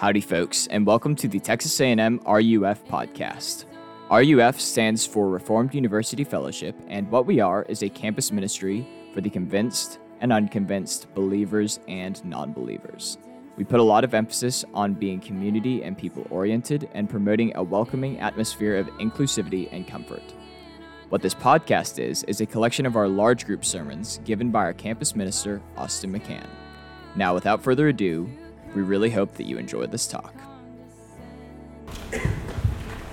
Howdy, folks, and welcome to the Texas A&M RUF podcast. RUF stands for Reformed University Fellowship, and what we are is a campus ministry for the convinced and unconvinced believers and non-believers. We put a lot of emphasis on being community and people oriented and promoting a welcoming atmosphere of inclusivity and comfort. What this podcast is, is a collection of our large group sermons given by our campus minister, Austin McCann. Now, without further ado, we really hope that you enjoy this talk.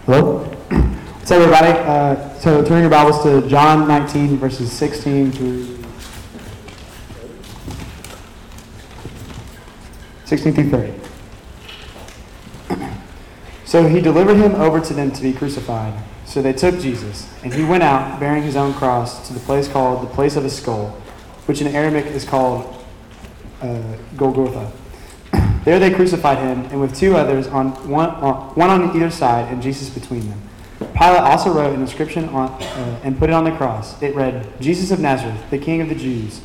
Hello? What's up, everybody? Uh, so turn your Bibles to John 19, verses 16 through 16 through 30. So he delivered him over to them to be crucified. So they took Jesus, and he went out, bearing his own cross, to the place called the place of a skull, which in Aramaic is called uh, Golgotha. There they crucified him, and with two others, on one, on, one on either side, and Jesus between them. Pilate also wrote an inscription on, uh, and put it on the cross. It read, Jesus of Nazareth, the King of the Jews.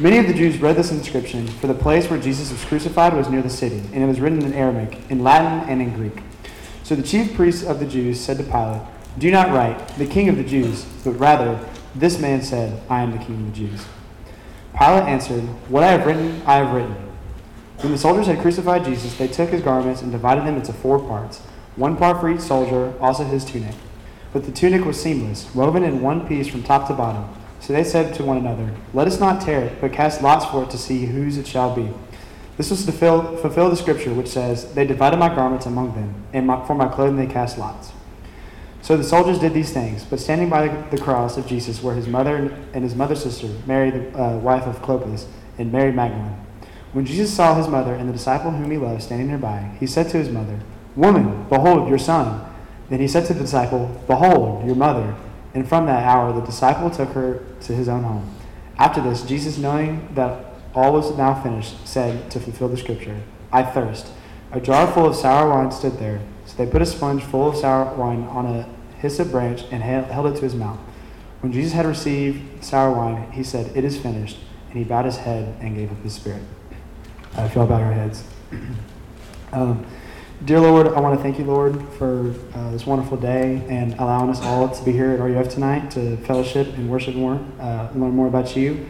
Many of the Jews read this inscription, for the place where Jesus was crucified was near the city, and it was written in Aramaic, in Latin, and in Greek. So the chief priests of the Jews said to Pilate, Do not write, the King of the Jews, but rather, this man said, I am the King of the Jews. Pilate answered, What I have written, I have written. When the soldiers had crucified Jesus, they took his garments and divided them into four parts, one part for each soldier, also his tunic. But the tunic was seamless, woven in one piece from top to bottom. So they said to one another, Let us not tear it, but cast lots for it to see whose it shall be. This was to fulfill, fulfill the scripture which says, They divided my garments among them, and my, for my clothing they cast lots. So the soldiers did these things, but standing by the, the cross of Jesus were his mother and his mother's sister, Mary, the uh, wife of Clopas, and Mary Magdalene. When Jesus saw his mother and the disciple whom he loved standing nearby, he said to his mother, Woman, behold your son. Then he said to the disciple, Behold your mother. And from that hour the disciple took her to his own home. After this, Jesus, knowing that all was now finished, said to fulfill the scripture, I thirst. A jar full of sour wine stood there. So they put a sponge full of sour wine on a hyssop branch and held it to his mouth. When Jesus had received sour wine, he said, It is finished. And he bowed his head and gave up his spirit. Uh, if you all bow your heads. um, dear Lord, I want to thank you, Lord, for uh, this wonderful day and allowing us all to be here at RUF tonight to fellowship and worship more, uh, learn more about you.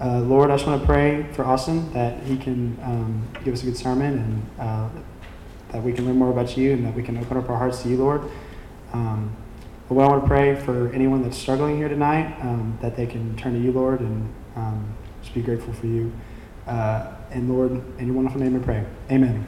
Uh, Lord, I just want to pray for Austin that he can um, give us a good sermon and uh, that we can learn more about you and that we can open up our hearts to you, Lord. Um, but I want to pray for anyone that's struggling here tonight um, that they can turn to you, Lord, and um, just be grateful for you. Uh, and Lord, in your wonderful name we pray. Amen.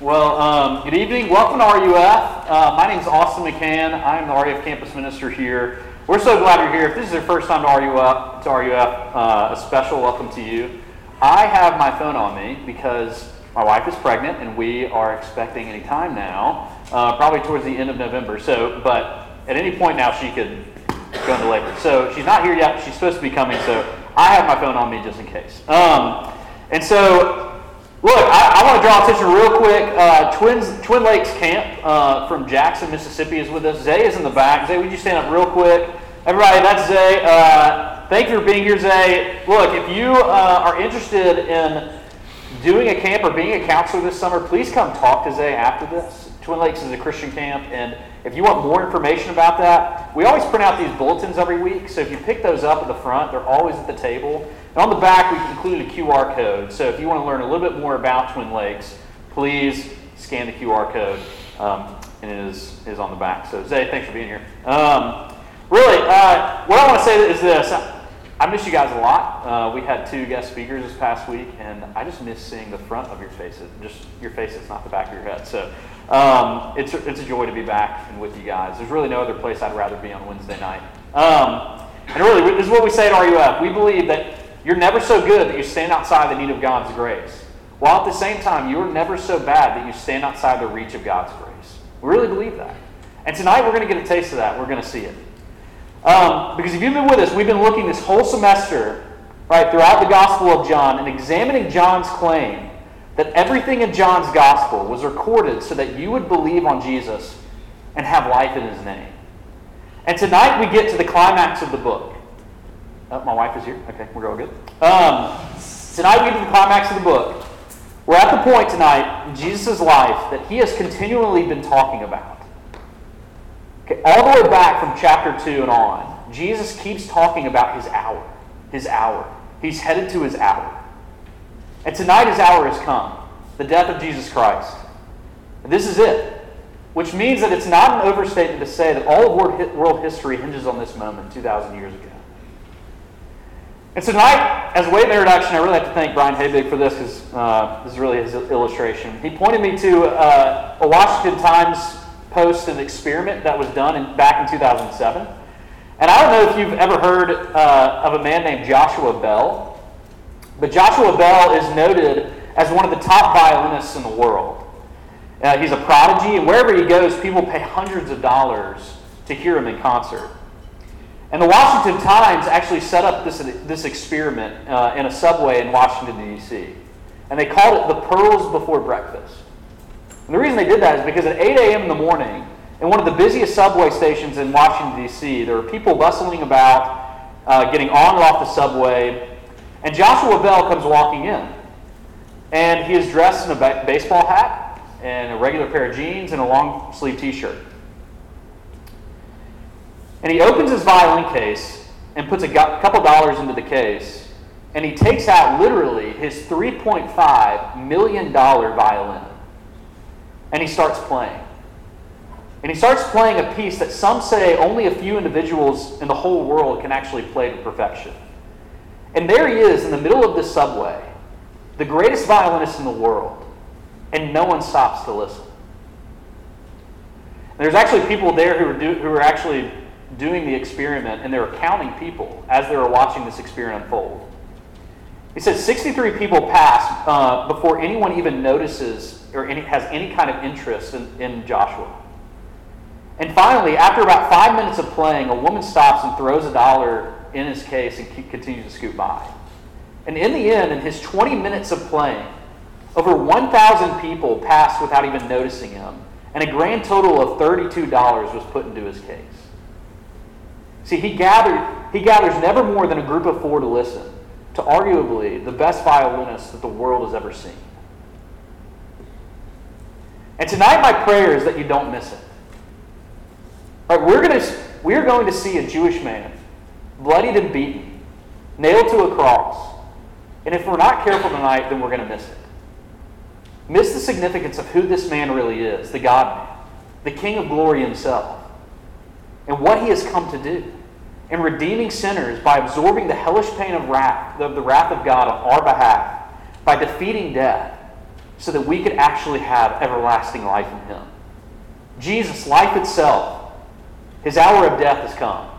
Well, um, good evening. Welcome to RUF. Uh, my name is Austin McCann. I am the RUF campus minister here. We're so glad you're here. If this is your first time to RUF, to RUF uh, a special welcome to you. I have my phone on me because my wife is pregnant and we are expecting any time now uh, probably towards the end of November. So, but at any point now, she could go into labor. So she's not here yet. She's supposed to be coming. So I have my phone on me just in case. Um, and so, look, I, I want to draw attention real quick. Uh, Twins, Twin Lakes Camp uh, from Jackson, Mississippi is with us. Zay is in the back. Zay, would you stand up real quick? Everybody, that's Zay. Uh, thank you for being here, Zay. Look, if you uh, are interested in doing a camp or being a counselor this summer, please come talk to Zay after this. Twin Lakes is a Christian camp, and if you want more information about that, we always print out these bulletins every week. So if you pick those up at the front, they're always at the table. And on the back, we've included a QR code. So if you want to learn a little bit more about Twin Lakes, please scan the QR code, um, and it is, is on the back. So Zay, thanks for being here. Um, really, uh, what I want to say is this. I miss you guys a lot. Uh, we had two guest speakers this past week, and I just miss seeing the front of your faces, just your faces, not the back of your head. So um, it's, a, it's a joy to be back and with you guys. There's really no other place I'd rather be on Wednesday night. Um, and really, this is what we say at RUF. We believe that you're never so good that you stand outside the need of God's grace, while at the same time, you're never so bad that you stand outside the reach of God's grace. We really believe that. And tonight, we're going to get a taste of that. We're going to see it. Um, because if you've been with us, we've been looking this whole semester, right, throughout the Gospel of John and examining John's claim that everything in John's Gospel was recorded so that you would believe on Jesus and have life in his name. And tonight we get to the climax of the book. Oh, my wife is here. Okay, we're all good. Um, tonight we get to the climax of the book. We're at the point tonight in Jesus' life that he has continually been talking about. Okay, all the way back from chapter 2 and on, Jesus keeps talking about his hour. His hour. He's headed to his hour. And tonight his hour has come the death of Jesus Christ. And this is it. Which means that it's not an overstatement to say that all of world history hinges on this moment 2,000 years ago. And tonight, as a way of introduction, I really have to thank Brian Habig for this because uh, this is really his illustration. He pointed me to uh, a Washington Times post, an experiment that was done in, back in 2007. And I don't know if you've ever heard uh, of a man named Joshua Bell, but Joshua Bell is noted as one of the top violinists in the world. Uh, he's a prodigy, and wherever he goes, people pay hundreds of dollars to hear him in concert. And the Washington Times actually set up this, this experiment uh, in a subway in Washington, D.C. And they called it the Pearls Before Breakfast. And the reason they did that is because at 8 a.m. in the morning, in one of the busiest subway stations in Washington, D.C., there were people bustling about, uh, getting on and off the subway. And Joshua Bell comes walking in. And he is dressed in a ba- baseball hat and a regular pair of jeans and a long sleeve t shirt. And he opens his violin case and puts a couple dollars into the case. And he takes out literally his $3.5 million violin. And he starts playing. And he starts playing a piece that some say only a few individuals in the whole world can actually play to perfection. And there he is in the middle of the subway, the greatest violinist in the world, and no one stops to listen. And there's actually people there who are, do, who are actually doing the experiment, and they were counting people as they were watching this experiment unfold. He said 63 people pass uh, before anyone even notices or any, has any kind of interest in, in Joshua. And finally, after about five minutes of playing, a woman stops and throws a dollar in his case and continues to scoot by. And in the end, in his 20 minutes of playing, over 1,000 people passed without even noticing him, and a grand total of $32 was put into his case. See, he gathered he gathers never more than a group of four to listen to arguably the best violinist that the world has ever seen. And tonight my prayer is that you don't miss it. Right, we're going to we're going to see a Jewish man bloodied and beaten, nailed to a cross. And if we're not careful tonight, then we're going to miss it. Miss the significance of who this man really is, the God man, the King of glory himself and what he has come to do in redeeming sinners by absorbing the hellish pain of wrath, of the wrath of God on our behalf, by defeating death, so that we could actually have everlasting life in him. Jesus, life itself, his hour of death has come.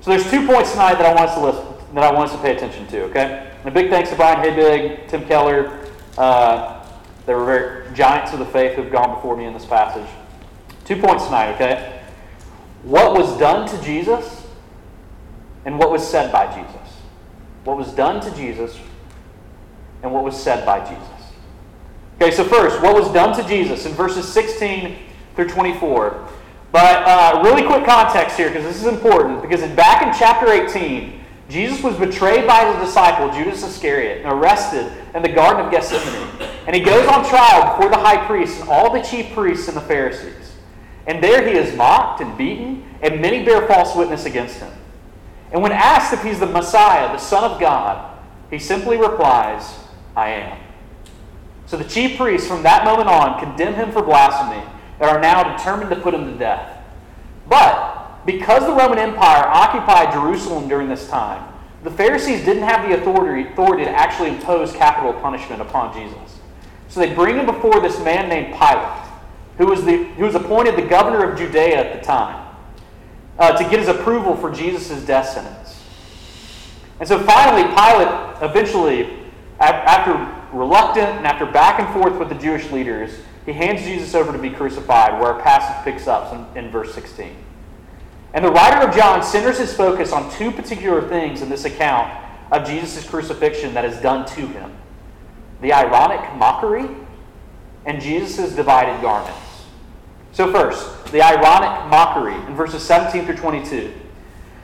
So there's two points tonight that I want us to listen, that I want us to pay attention to, okay? And a big thanks to Brian Habig, Tim Keller. Uh, they were very giants of the faith who have gone before me in this passage. Two points tonight, okay? what was done to Jesus and what was said by Jesus. What was done to Jesus and what was said by Jesus. Okay, so first, what was done to Jesus in verses 16 through 24. But uh, really quick context here because this is important. Because in, back in chapter 18, Jesus was betrayed by his disciple, Judas Iscariot, and arrested in the Garden of Gethsemane. And he goes on trial before the high priest and all the chief priests and the Pharisees. And there he is mocked and beaten, and many bear false witness against him. And when asked if he's the Messiah, the Son of God, he simply replies, I am. So the chief priests from that moment on condemn him for blasphemy and are now determined to put him to death. But because the Roman Empire occupied Jerusalem during this time, the Pharisees didn't have the authority, authority to actually impose capital punishment upon Jesus. So they bring him before this man named Pilate who was, the, who was appointed the governor of Judea at the time, uh, to get his approval for Jesus' death sentence. And so finally, Pilate eventually, after reluctant and after back and forth with the Jewish leaders, he hands Jesus over to be crucified, where our passage picks up in, in verse 16. And the writer of John centers his focus on two particular things in this account of Jesus' crucifixion that is done to him the ironic mockery and Jesus' divided garments. So, first, the ironic mockery in verses 17 through 22.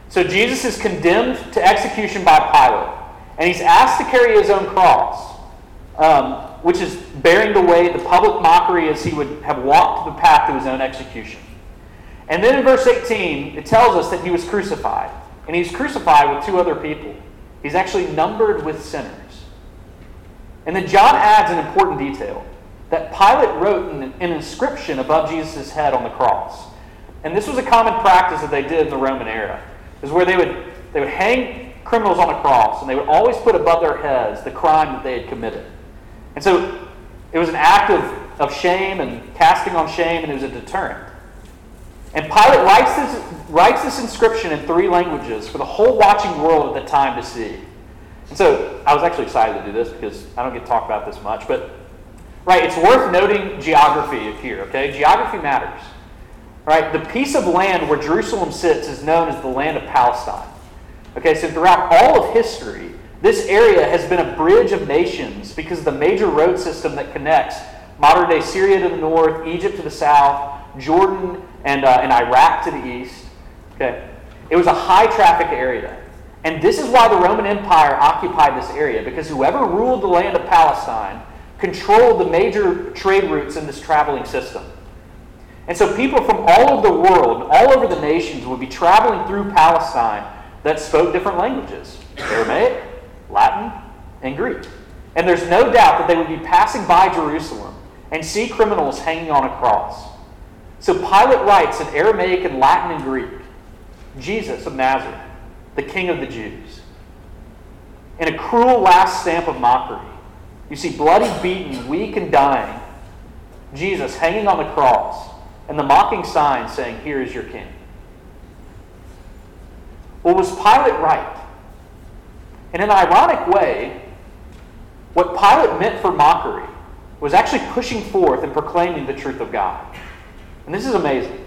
So Jesus is condemned to execution by Pilate, and he's asked to carry his own cross, um, which is bearing the way, the public mockery as he would have walked the path to his own execution. And then in verse 18, it tells us that he was crucified, and he's crucified with two other people. He's actually numbered with sinners. And then John adds an important detail that Pilate wrote an, an inscription above Jesus' head on the cross. And this was a common practice that they did in the Roman era, is where they would, they would hang criminals on a cross, and they would always put above their heads the crime that they had committed. And so it was an act of, of shame and casting on shame, and it was a deterrent. And Pilate writes this, writes this inscription in three languages for the whole watching world at the time to see. And so I was actually excited to do this because I don't get to talk about this much, but Right, it's worth noting geography here, okay? Geography matters. Right? The piece of land where Jerusalem sits is known as the land of Palestine. Okay, so throughout all of history, this area has been a bridge of nations because the major road system that connects modern day Syria to the north, Egypt to the south, Jordan and, uh, and Iraq to the east. Okay, it was a high traffic area. And this is why the Roman Empire occupied this area because whoever ruled the land of Palestine controlled the major trade routes in this traveling system. And so people from all over the world, all over the nations, would be traveling through Palestine that spoke different languages Aramaic, Latin, and Greek. And there's no doubt that they would be passing by Jerusalem and see criminals hanging on a cross. So Pilate writes in Aramaic and Latin and Greek Jesus of Nazareth, the King of the Jews. In a cruel last stamp of mockery, you see bloody, beaten, weak, and dying, Jesus hanging on the cross, and the mocking sign saying, Here is your king. Well, was Pilate right? In an ironic way, what Pilate meant for mockery was actually pushing forth and proclaiming the truth of God. And this is amazing.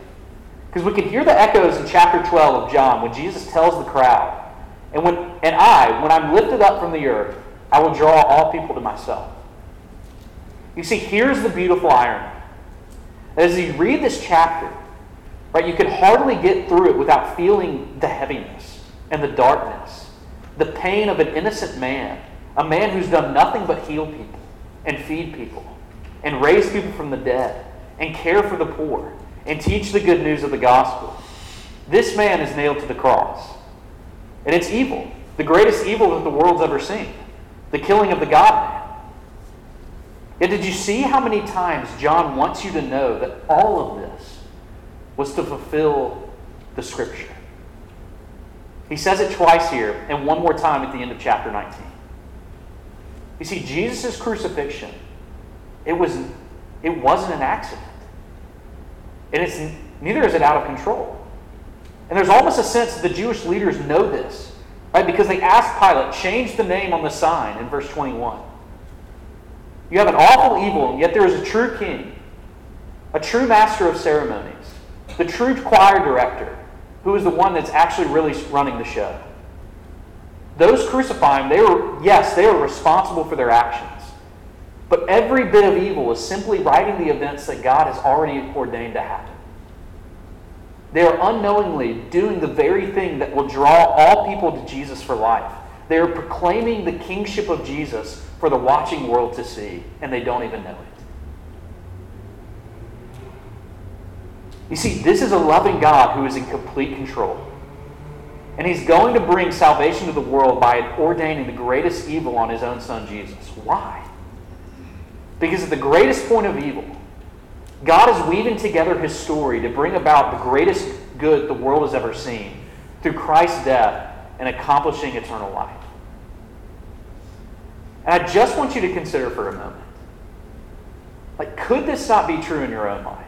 Because we can hear the echoes in chapter 12 of John when Jesus tells the crowd, and, when, and I, when I'm lifted up from the earth, I will draw all people to myself. You see, here's the beautiful irony. As you read this chapter, right, you can hardly get through it without feeling the heaviness and the darkness, the pain of an innocent man, a man who's done nothing but heal people and feed people and raise people from the dead and care for the poor and teach the good news of the gospel. This man is nailed to the cross. And it's evil, the greatest evil that the world's ever seen the killing of the God man. Yet, did you see how many times John wants you to know that all of this was to fulfill the scripture? He says it twice here and one more time at the end of chapter 19. You see, Jesus' crucifixion, it, was, it wasn't an accident. And it's, neither is it out of control. And there's almost a sense that the Jewish leaders know this Right? Because they asked Pilate, change the name on the sign in verse 21. You have an awful evil, and yet there is a true king, a true master of ceremonies, the true choir director, who is the one that's actually really running the show. Those crucifying, they were, yes, they were responsible for their actions. But every bit of evil is simply writing the events that God has already ordained to happen. They are unknowingly doing the very thing that will draw all people to Jesus for life. They are proclaiming the kingship of Jesus for the watching world to see, and they don't even know it. You see, this is a loving God who is in complete control. And he's going to bring salvation to the world by ordaining the greatest evil on his own son, Jesus. Why? Because at the greatest point of evil, God is weaving together his story to bring about the greatest good the world has ever seen through Christ's death and accomplishing eternal life. And I just want you to consider for a moment like, could this not be true in your own life?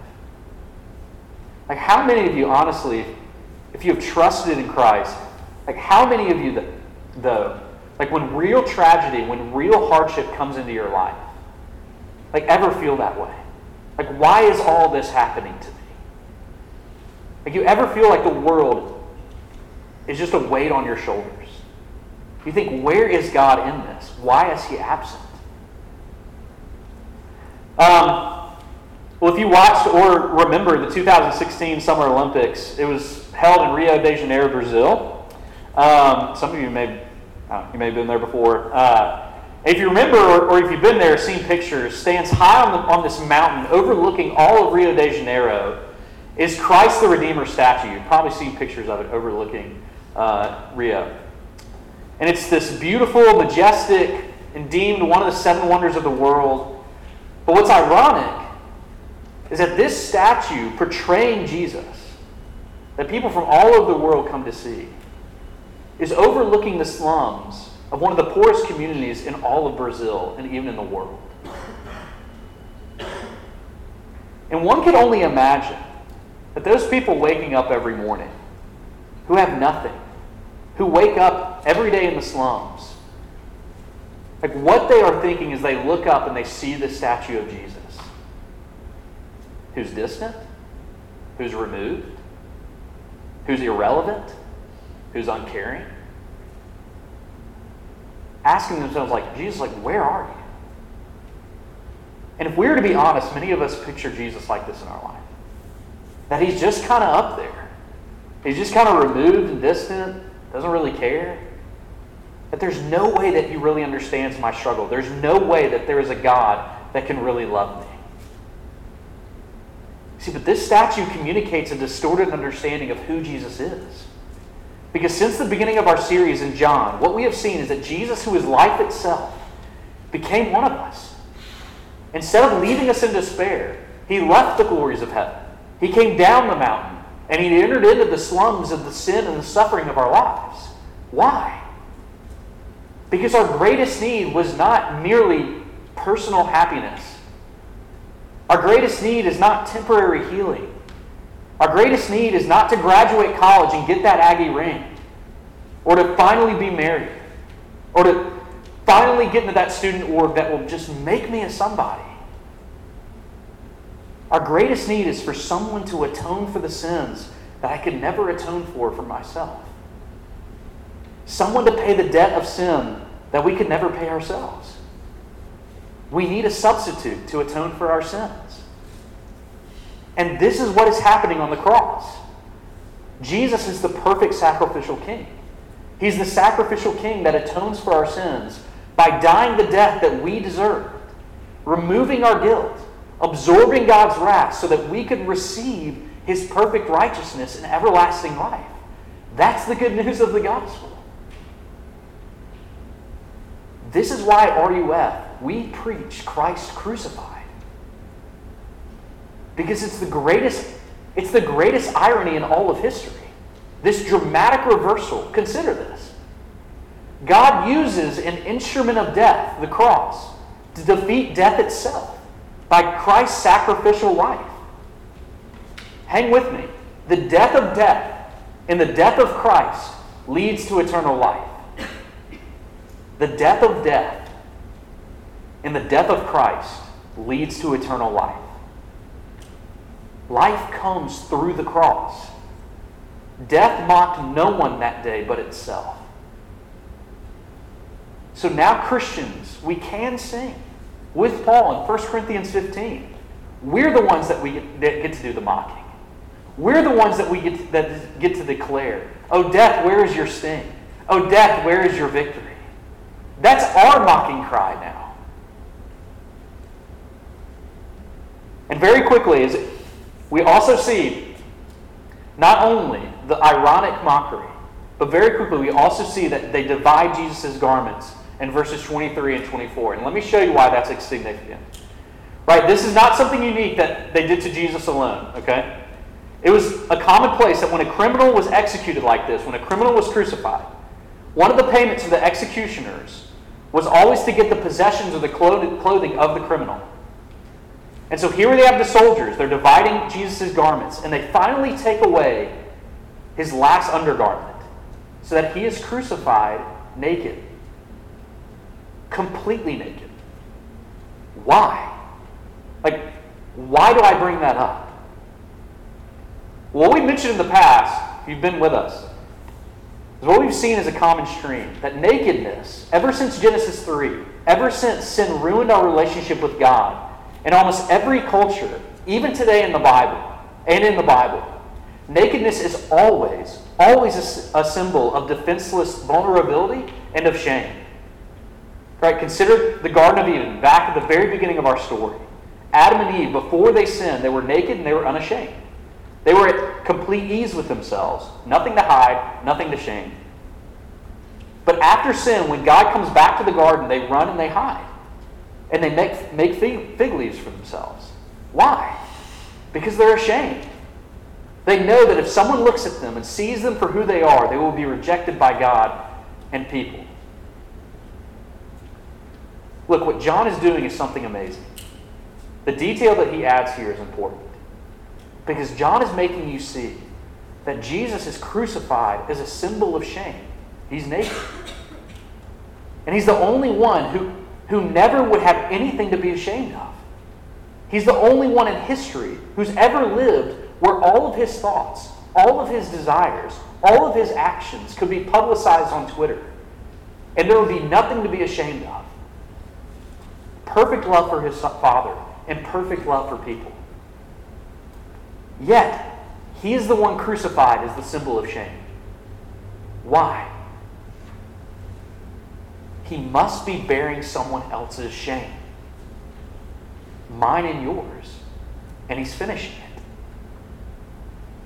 Like, how many of you, honestly, if you have trusted in Christ, like, how many of you, though, like, when real tragedy, when real hardship comes into your life, like, ever feel that way? Like, why is all this happening to me? Like, you ever feel like the world is just a weight on your shoulders? You think, where is God in this? Why is he absent? Um, Well, if you watched or remember the 2016 Summer Olympics, it was held in Rio de Janeiro, Brazil. Um, some of you may uh, you may have been there before. Uh, if you remember, or, or, if you've been there, seen pictures, stands high on, the, on this mountain overlooking all of Rio de Janeiro is Christ the Redeemer statue. You've probably seen pictures of it overlooking uh, Rio. And it's this beautiful, majestic, and deemed one of the seven wonders of the world. But what's ironic is that this statue portraying Jesus, that people from all over the world come to see, is overlooking the slums of one of the poorest communities in all of Brazil and even in the world. And one could only imagine that those people waking up every morning who have nothing, who wake up every day in the slums, like what they are thinking as they look up and they see the statue of Jesus. Who's distant? Who's removed? Who's irrelevant? Who's uncaring? Asking themselves, like, Jesus, like, where are you? And if we're to be honest, many of us picture Jesus like this in our life. That he's just kind of up there. He's just kind of removed and distant, doesn't really care. That there's no way that he really understands my struggle. There's no way that there is a God that can really love me. See, but this statue communicates a distorted understanding of who Jesus is. Because since the beginning of our series in John, what we have seen is that Jesus, who is life itself, became one of us. Instead of leaving us in despair, he left the glories of heaven. He came down the mountain and he entered into the slums of the sin and the suffering of our lives. Why? Because our greatest need was not merely personal happiness our greatest need is not temporary healing. Our greatest need is not to graduate college and get that Aggie ring, or to finally be married, or to finally get into that student org that will just make me a somebody. Our greatest need is for someone to atone for the sins that I could never atone for for myself. Someone to pay the debt of sin that we could never pay ourselves. We need a substitute to atone for our sins. And this is what is happening on the cross. Jesus is the perfect sacrificial king. He's the sacrificial king that atones for our sins by dying the death that we deserved, removing our guilt, absorbing God's wrath so that we could receive his perfect righteousness and everlasting life. That's the good news of the gospel. This is why RUF, we preach Christ crucified. Because it's the greatest, it's the greatest irony in all of history. This dramatic reversal. Consider this. God uses an instrument of death, the cross, to defeat death itself by Christ's sacrificial life. Hang with me. The death of death and the death of Christ leads to eternal life. The death of death and the death of Christ leads to eternal life. Life comes through the cross. Death mocked no one that day but itself. So now, Christians, we can sing with Paul in 1 Corinthians 15. We're the ones that we get, that get to do the mocking. We're the ones that we get to, that get to declare, "Oh death, where is your sting? Oh death, where is your victory?" That's our mocking cry now. And very quickly, is we also see not only the ironic mockery, but very quickly we also see that they divide Jesus' garments in verses 23 and 24. And let me show you why that's significant. Right? This is not something unique that they did to Jesus alone, okay? It was a commonplace that when a criminal was executed like this, when a criminal was crucified, one of the payments of the executioners was always to get the possessions or the clothing of the criminal. And so here they have the soldiers. They're dividing Jesus' garments, and they finally take away his last undergarment so that he is crucified naked, completely naked. Why? Like, why do I bring that up? Well, we mentioned in the past, if you've been with us, is what we've seen as a common stream that nakedness, ever since Genesis 3, ever since sin ruined our relationship with God, In almost every culture, even today in the Bible and in the Bible, nakedness is always, always a, a symbol of defenseless vulnerability and of shame. Right? Consider the Garden of Eden, back at the very beginning of our story. Adam and Eve, before they sinned, they were naked and they were unashamed. They were at complete ease with themselves. Nothing to hide, nothing to shame. But after sin, when God comes back to the garden, they run and they hide. And they make, make fig, fig leaves for themselves. Why? Because they're ashamed. They know that if someone looks at them and sees them for who they are, they will be rejected by God and people. Look, what John is doing is something amazing. The detail that he adds here is important. Because John is making you see that Jesus is crucified as a symbol of shame. He's naked. And he's the only one who, who never would have anything to be ashamed of. He's the only one in history who's ever lived where all of his thoughts, all of his desires, all of his actions could be publicized on Twitter. And there would be nothing to be ashamed of. Perfect love for his father and perfect love for people. Yet, he is the one crucified as the symbol of shame. Why? He must be bearing someone else's shame. Mine and yours. And he's finishing it.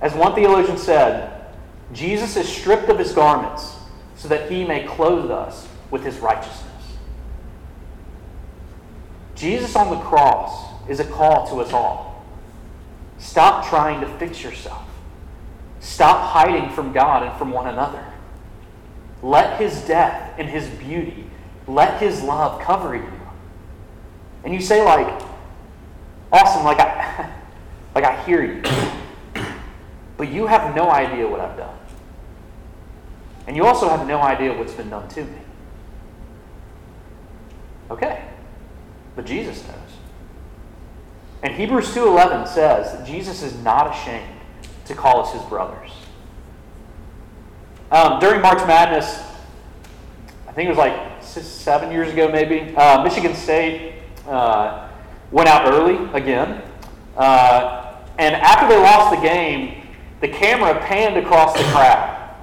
As one theologian said, Jesus is stripped of his garments so that he may clothe us with his righteousness. Jesus on the cross is a call to us all. Stop trying to fix yourself. Stop hiding from God and from one another. Let his death and his beauty, let his love cover you. And you say, like, awesome, like I like I hear you. But you have no idea what I've done. And you also have no idea what's been done to me. Okay. But Jesus knows. And Hebrews 2:11 says that Jesus is not ashamed to call us his brothers. Um, during March Madness, I think it was like six, seven years ago, maybe, uh, Michigan State uh, went out early again. Uh, and after they lost the game, the camera panned across the crowd.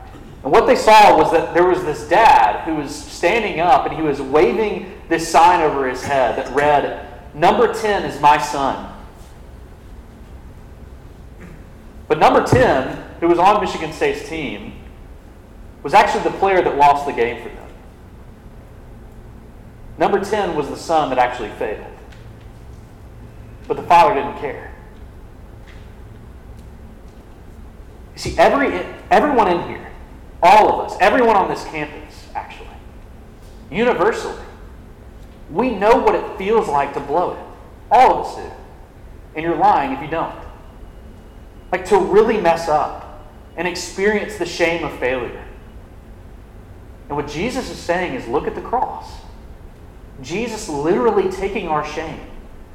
And what they saw was that there was this dad who was standing up and he was waving this sign over his head that read, Number 10 is my son. But number 10, who was on Michigan State's team, was actually the player that lost the game for them. Number 10 was the son that actually failed. But the father didn't care. You see, every, everyone in here, all of us, everyone on this campus, actually, universally, we know what it feels like to blow it. All of us do. And you're lying if you don't. Like to really mess up and experience the shame of failure. And what Jesus is saying is look at the cross. Jesus literally taking our shame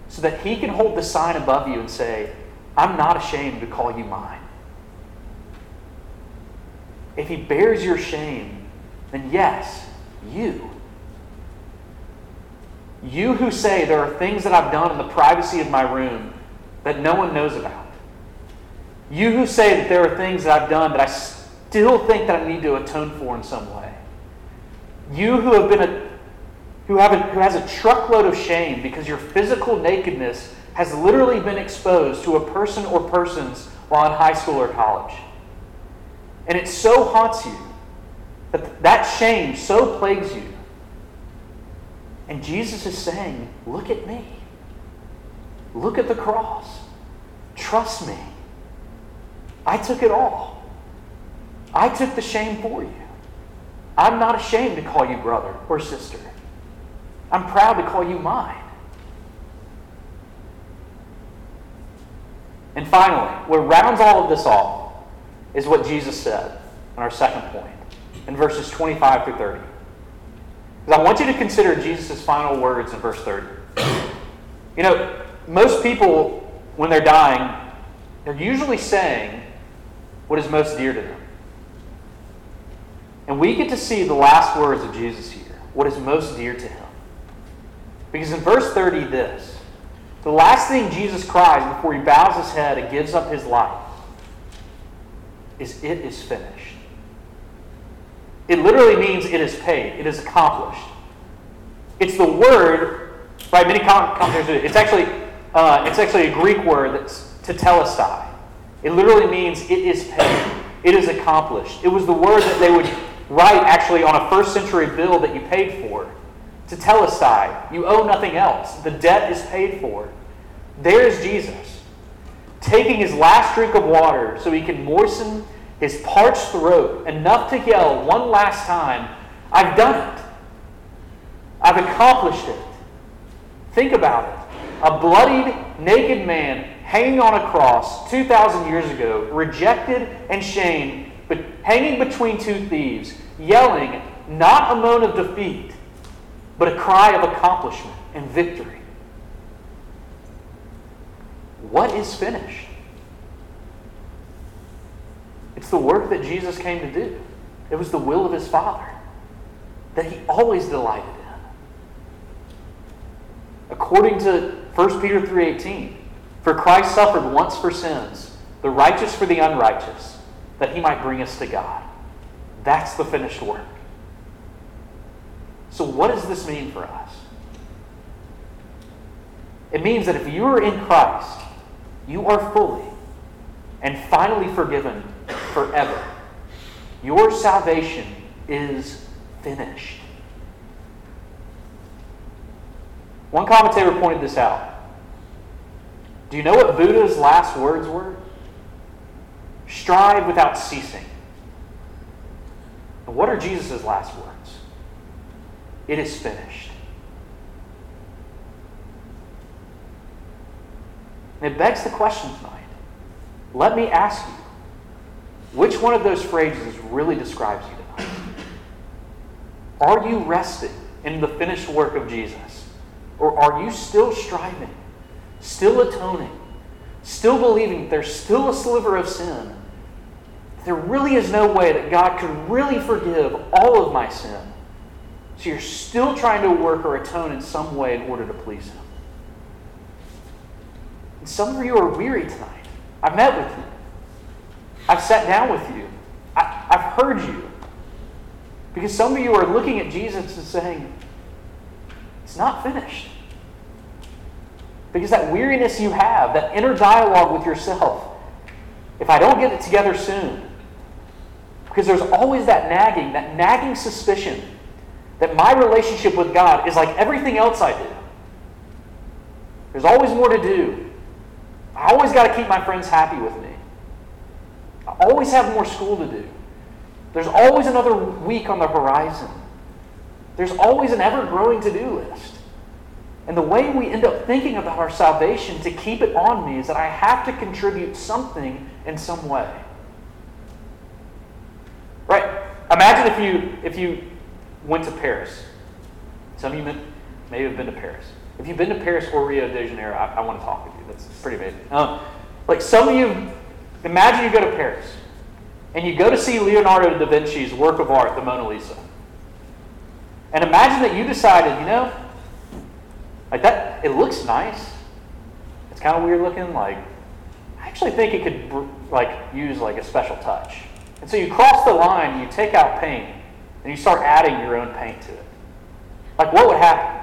so that he can hold the sign above you and say, I'm not ashamed to call you mine. If he bears your shame, then yes, you. You who say there are things that I've done in the privacy of my room that no one knows about. You who say that there are things that I've done that I still think that I need to atone for in some way. You who have been who have a, who has a truckload of shame because your physical nakedness has literally been exposed to a person or persons while in high school or college. And it so haunts you that that shame so plagues you. And Jesus is saying, Look at me. Look at the cross. Trust me. I took it all. I took the shame for you. I'm not ashamed to call you brother or sister. I'm proud to call you mine. And finally, what rounds all of this off is what Jesus said in our second point, in verses 25 through 30. Because I want you to consider Jesus' final words in verse 30. You know, most people, when they're dying, they're usually saying, what is most dear to them. And we get to see the last words of Jesus here, what is most dear to him. Because in verse 30, this The last thing Jesus cries before he bows his head and gives up his life is, It is finished. It literally means it is paid, it is accomplished. It's the word, right? Many commentators It's actually, uh, it's actually a Greek word that's tetelestai. It literally means it is paid, it is accomplished. It was the word that they would write actually on a first century bill that you paid for. Tetelestai. You owe nothing else. The debt is paid for. There's Jesus taking his last drink of water so he can moisten his parched throat enough to yell one last time, I've done it. I've accomplished it. Think about it. A bloodied, naked man hanging on a cross 2,000 years ago, rejected and shamed, but hanging between two thieves, yelling not a moan of defeat, but a cry of accomplishment and victory. What is finished? It's the work that Jesus came to do. It was the will of his Father that he always delighted in. According to 1 Peter 3:18, for Christ suffered once for sins, the righteous for the unrighteous, that he might bring us to God. That's the finished work. So what does this mean for us? It means that if you are in Christ, you are fully and finally forgiven forever. Your salvation is finished. One commentator pointed this out. Do you know what Buddha's last words were? Strive without ceasing. And what are Jesus' last words? It is finished. And it begs the question tonight. Let me ask you which one of those phrases really describes you tonight? Are you rested in the finished work of Jesus? Or are you still striving, still atoning, still believing there's still a sliver of sin? There really is no way that God could really forgive all of my sin. So you're still trying to work or atone in some way in order to please Him. And some of you are weary tonight. I've met with you. I've sat down with you. I, have heard you. Because some of you are looking at Jesus and saying, it's not finished. Because that weariness you have, that inner dialogue with yourself, if I don't get it together soon, because there's always that nagging, that nagging suspicion that my relationship with God is like everything else I do. There's always more to do. I always got to keep my friends happy with me. I always have more school to do. There's always another week on the horizon. There's always an ever growing to do list. And the way we end up thinking about our salvation to keep it on me is that I have to contribute something in some way. Right? Imagine if you if you went to Paris. Some of you may have been to Paris. If you've been to Paris or Rio de Janeiro, I, I want to talk with you. That's pretty amazing. Um, like some of you Imagine you go to Paris and you go to see Leonardo da Vinci's work of art, the Mona Lisa. And imagine that you decided, you know, like that, it looks nice. It's kind of weird looking. Like, I actually think it could like use like a special touch. And so you cross the line, you take out paint, and you start adding your own paint to it. Like, what would happen?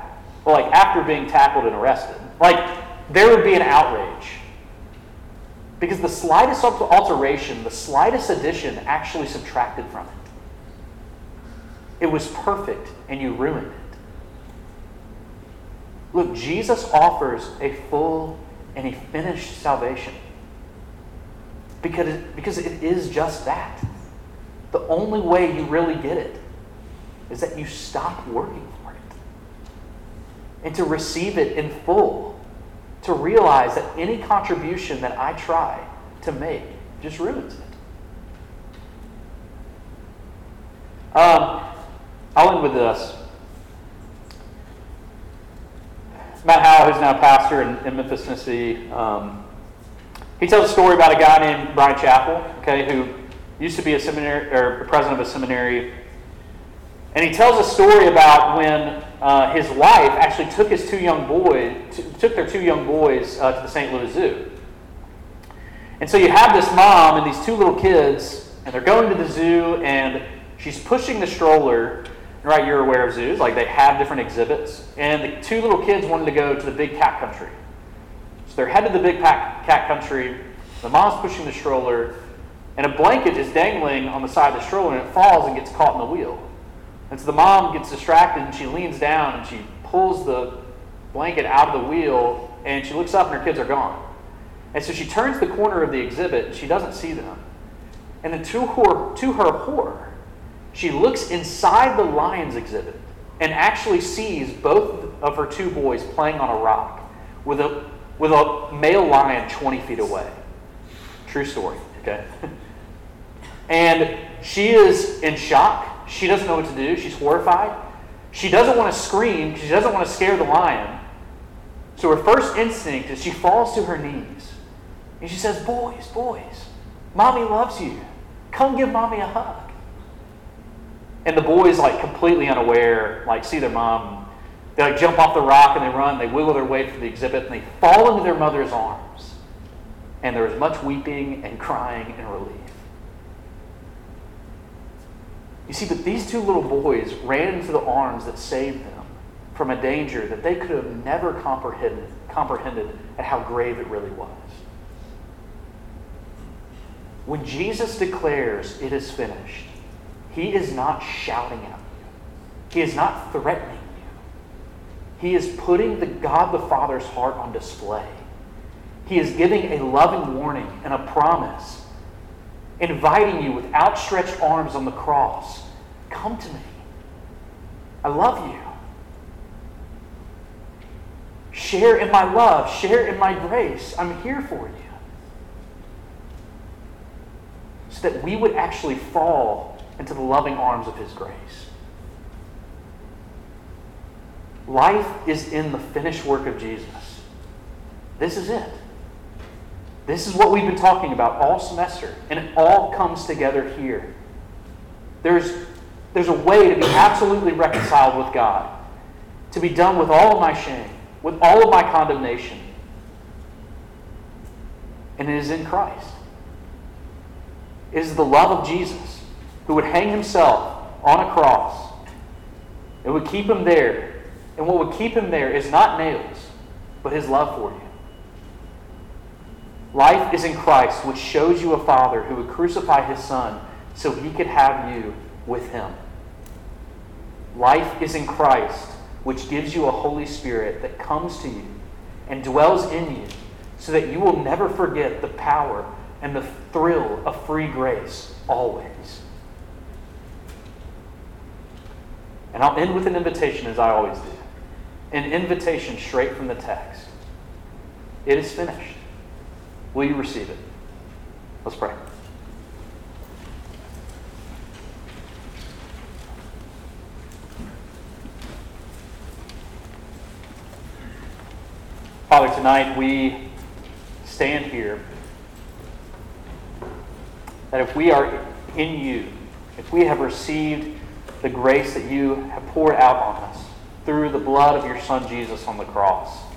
Well, like after being tackled and arrested, like there would be an outrage because the slightest alteration, the slightest addition actually subtracted from it. It was perfect and you ruined it. Look, Jesus offers a full and a finished salvation because because it is just that. The only way you really get it is that you stop working for it and to receive it in full to realize that any contribution that I try to make just ruins it. Um, I'll end with this. Matt Howell, who's now pastor in, in Memphis, Tennessee, um, he tells a story about a guy named Brian Chapell, okay, who used to be a seminary or president of a seminary, And he tells a story about when uh, his wife actually took his two young boys, t- took their two young boys uh, to the St. Louis Zoo. And so you have this mom and these two little kids, and they're going to the zoo, and she's pushing the stroller. Right, you're aware of zoos, like they have different exhibits. And the two little kids wanted to go to the big cat country. So they're headed to the big cat country. The mom's pushing the stroller, and a blanket is dangling on the side of the stroller, and it falls and gets caught in the wheel. And so the mom gets distracted, and she leans down and she pulls the blanket out of the wheel, and she looks up, and her kids are gone. And so she turns the corner of the exhibit, and she doesn't see them. And then to her, to her horror, she looks inside the lion's exhibit and actually sees both of her two boys playing on a rock with a, with a male lion 20 feet away. True story, okay? and she is in shock. She doesn't know what to do. She's horrified. She doesn't want to scream. She doesn't want to scare the lion. So her first instinct is she falls to her knees and she says, Boys, boys, mommy loves you. Come give mommy a hug. And the boys, like completely unaware, like see their mom. They like jump off the rock and they run. They wiggle their way through the exhibit and they fall into their mother's arms. And there is much weeping and crying and relief. You see, but these two little boys ran into the arms that saved them from a danger that they could have never comprehended, comprehended at how grave it really was. When Jesus declares it is finished, he is not shouting at you. He is not threatening you. He is putting the God the Father's heart on display. He is giving a loving warning and a promise, inviting you with outstretched arms on the cross. Come to me. I love you. Share in my love. Share in my grace. I'm here for you. So that we would actually fall into the loving arms of His grace. Life is in the finished work of Jesus. This is it. This is what we've been talking about all semester, and it all comes together here. There's, there's a way to be absolutely reconciled with God, to be done with all of my shame, with all of my condemnation. And it is in Christ. It is the love of Jesus who would hang himself on a cross. It would keep him there. And what would keep him there is not nails, but his love for you. Life is in Christ, which shows you a Father who would crucify his Son so he could have you with him. Life is in Christ, which gives you a Holy Spirit that comes to you and dwells in you so that you will never forget the power and the thrill of free grace always. And I'll end with an invitation as I always do an invitation straight from the text. It is finished. Will you receive it? Let's pray. Father, tonight we stand here that if we are in you, if we have received the grace that you have poured out on us through the blood of your Son Jesus on the cross.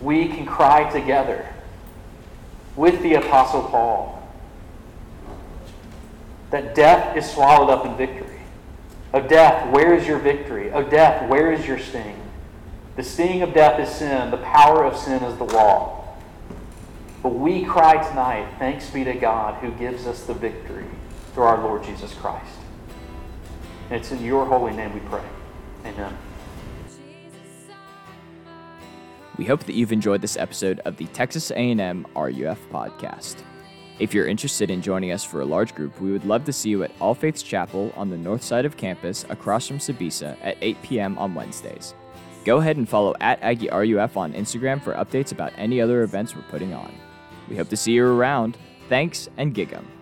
We can cry together with the Apostle Paul that death is swallowed up in victory. O death, where is your victory? O death, where is your sting? The sting of death is sin, the power of sin is the law. But we cry tonight, thanks be to God who gives us the victory through our Lord Jesus Christ. And it's in your holy name we pray. Amen. We hope that you've enjoyed this episode of the Texas A&M RUF podcast. If you're interested in joining us for a large group, we would love to see you at All Faiths Chapel on the north side of campus across from Sbisa at 8 p.m. on Wednesdays. Go ahead and follow at Aggie RUF on Instagram for updates about any other events we're putting on. We hope to see you around. Thanks and gig 'em.